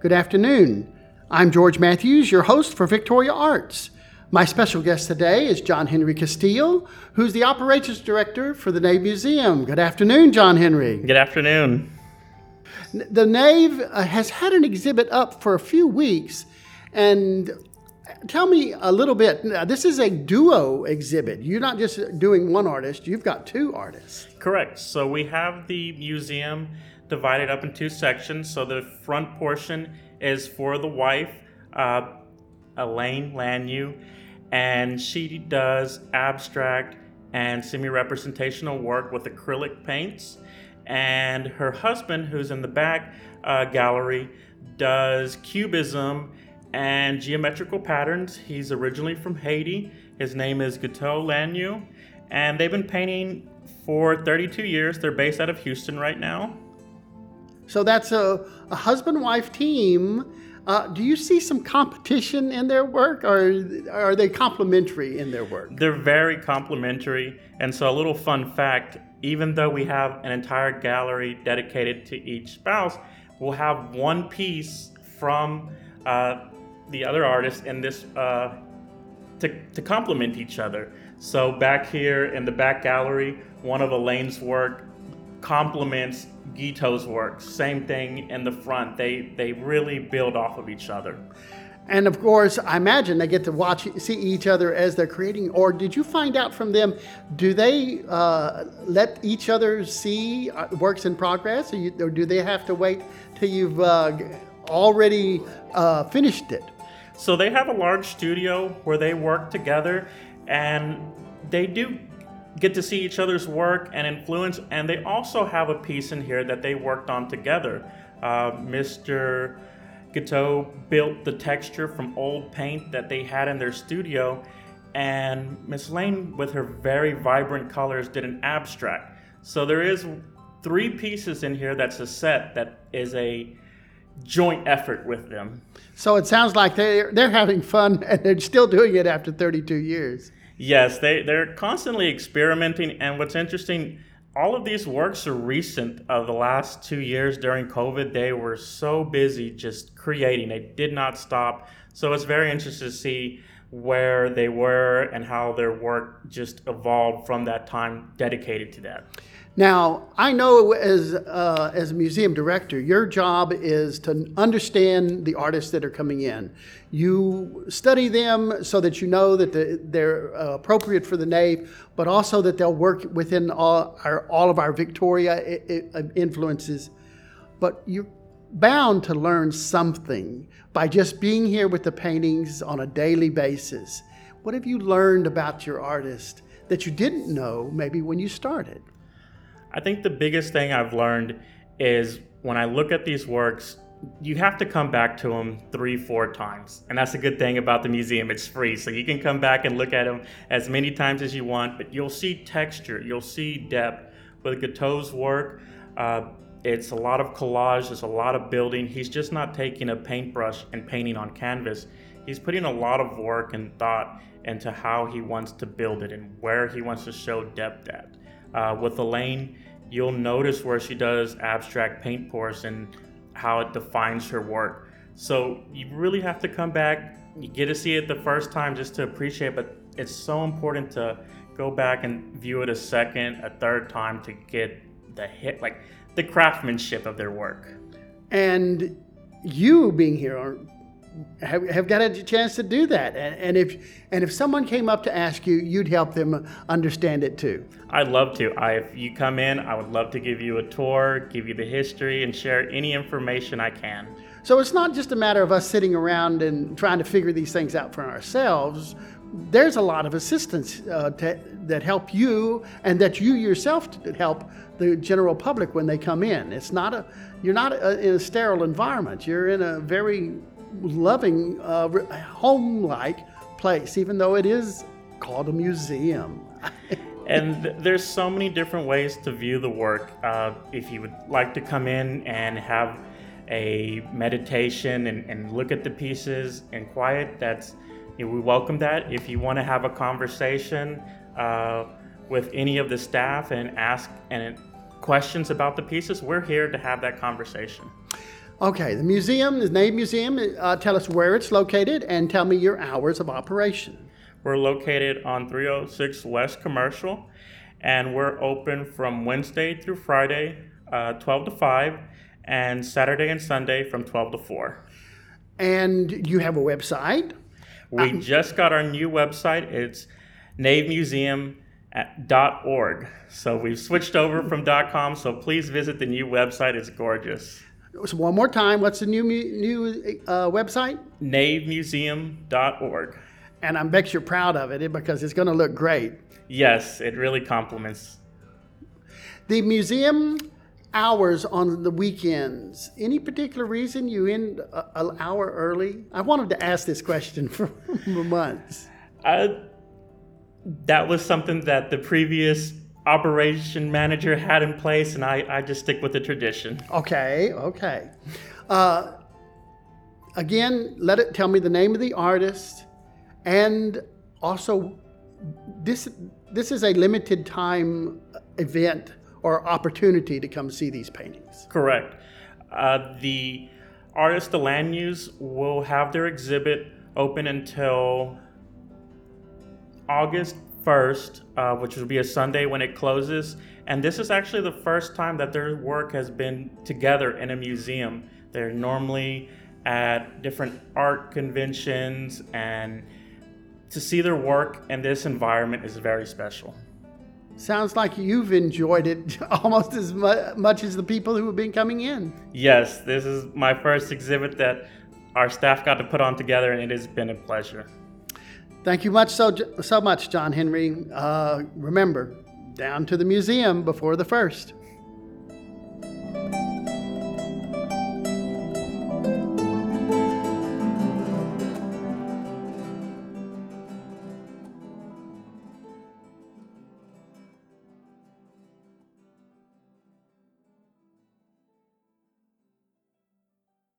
Good afternoon. I'm George Matthews, your host for Victoria Arts. My special guest today is John Henry Castillo, who's the operations director for the Nave Museum. Good afternoon, John Henry. Good afternoon. The Nave uh, has had an exhibit up for a few weeks, and tell me a little bit. This is a duo exhibit. You're not just doing one artist, you've got two artists. Correct. So we have the museum divided up in two sections. So the front portion is for the wife, uh, Elaine Lanyu, and she does abstract and semi-representational work with acrylic paints. And her husband, who's in the back uh, gallery, does cubism and geometrical patterns. He's originally from Haiti. His name is Gateau Lanyu, and they've been painting for 32 years. They're based out of Houston right now. So that's a, a husband wife team. Uh, do you see some competition in their work, or are they complementary in their work? They're very complementary. And so, a little fun fact even though we have an entire gallery dedicated to each spouse, we'll have one piece from uh, the other artist in this uh, to, to complement each other. So, back here in the back gallery, one of Elaine's work complements Gateau's work. Same thing in the front. They, they really build off of each other. And of course, I imagine they get to watch, see each other as they're creating. Or did you find out from them? Do they uh, let each other see uh, works in progress, or, you, or do they have to wait till you've uh, already uh, finished it? So they have a large studio where they work together and they do get to see each other's work and influence. And they also have a piece in here that they worked on together. Uh, Mr. Gateau built the texture from old paint that they had in their studio. And Miss Lane, with her very vibrant colors, did an abstract. So there is three pieces in here that's a set that is a joint effort with them. So it sounds like they're, they're having fun and they're still doing it after 32 years. Yes, they, they're constantly experimenting. And what's interesting, all of these works are recent of the last two years during COVID. They were so busy just creating, they did not stop. So it's very interesting to see where they were and how their work just evolved from that time dedicated to that. Now, I know as, uh, as a museum director, your job is to understand the artists that are coming in. You study them so that you know that the, they're uh, appropriate for the nave, but also that they'll work within all, our, all of our Victoria i- i- influences. But you're bound to learn something by just being here with the paintings on a daily basis. What have you learned about your artist that you didn't know maybe when you started? I think the biggest thing I've learned is when I look at these works, you have to come back to them three, four times. And that's a good thing about the museum. It's free. So you can come back and look at them as many times as you want, but you'll see texture, you'll see depth. With Gateau's work, uh, it's a lot of collage, there's a lot of building. He's just not taking a paintbrush and painting on canvas. He's putting a lot of work and thought into how he wants to build it and where he wants to show depth at. Uh, with Elaine, you'll notice where she does abstract paint pours and how it defines her work. So you really have to come back. You get to see it the first time just to appreciate, but it's so important to go back and view it a second, a third time to get the hit, like the craftsmanship of their work. and you being here have, have got a chance to do that. And, and if and if someone came up to ask you you'd help them understand it too. I'd love to. I, if you come in, I would love to give you a tour, give you the history, and share any information I can. so it's not just a matter of us sitting around and trying to figure these things out for ourselves. There's a lot of assistance uh, to, that help you and that you yourself help the general public when they come in. It's not a you're not a, in a sterile environment. You're in a very loving uh, home-like place even though it is called a museum And th- there's so many different ways to view the work. Uh, if you would like to come in and have a meditation and, and look at the pieces in quiet, that's you know, we welcome that. If you want to have a conversation uh, with any of the staff and ask and questions about the pieces, we're here to have that conversation. Okay, the museum, the Nave Museum, uh, tell us where it's located and tell me your hours of operation. We're located on 306 West Commercial, and we're open from Wednesday through Friday, uh, 12 to 5, and Saturday and Sunday from 12 to 4. And you have a website. We just got our new website. It's navemuseum.org. So we've switched over from .com. So please visit the new website. It's gorgeous. So one more time, what's the new new uh, website? navemuseum.org. And I bet you're proud of it because it's going to look great. Yes, it really complements. The museum hours on the weekends. Any particular reason you end an hour early? I wanted to ask this question for months. Uh, that was something that the previous operation manager had in place, and I, I just stick with the tradition. Okay, okay. Uh, again, let it tell me the name of the artist, and also this this is a limited time event or opportunity to come see these paintings. Correct. Uh, the artist, the Lanyus, will have their exhibit open until August 1st, uh, which will be a Sunday when it closes. And this is actually the first time that their work has been together in a museum. They're normally at different art conventions, and to see their work in this environment is very special. Sounds like you've enjoyed it almost as mu- much as the people who have been coming in. Yes, this is my first exhibit that our staff got to put on together, and it has been a pleasure. Thank you much so so much, John Henry. Uh, remember, down to the museum before the first.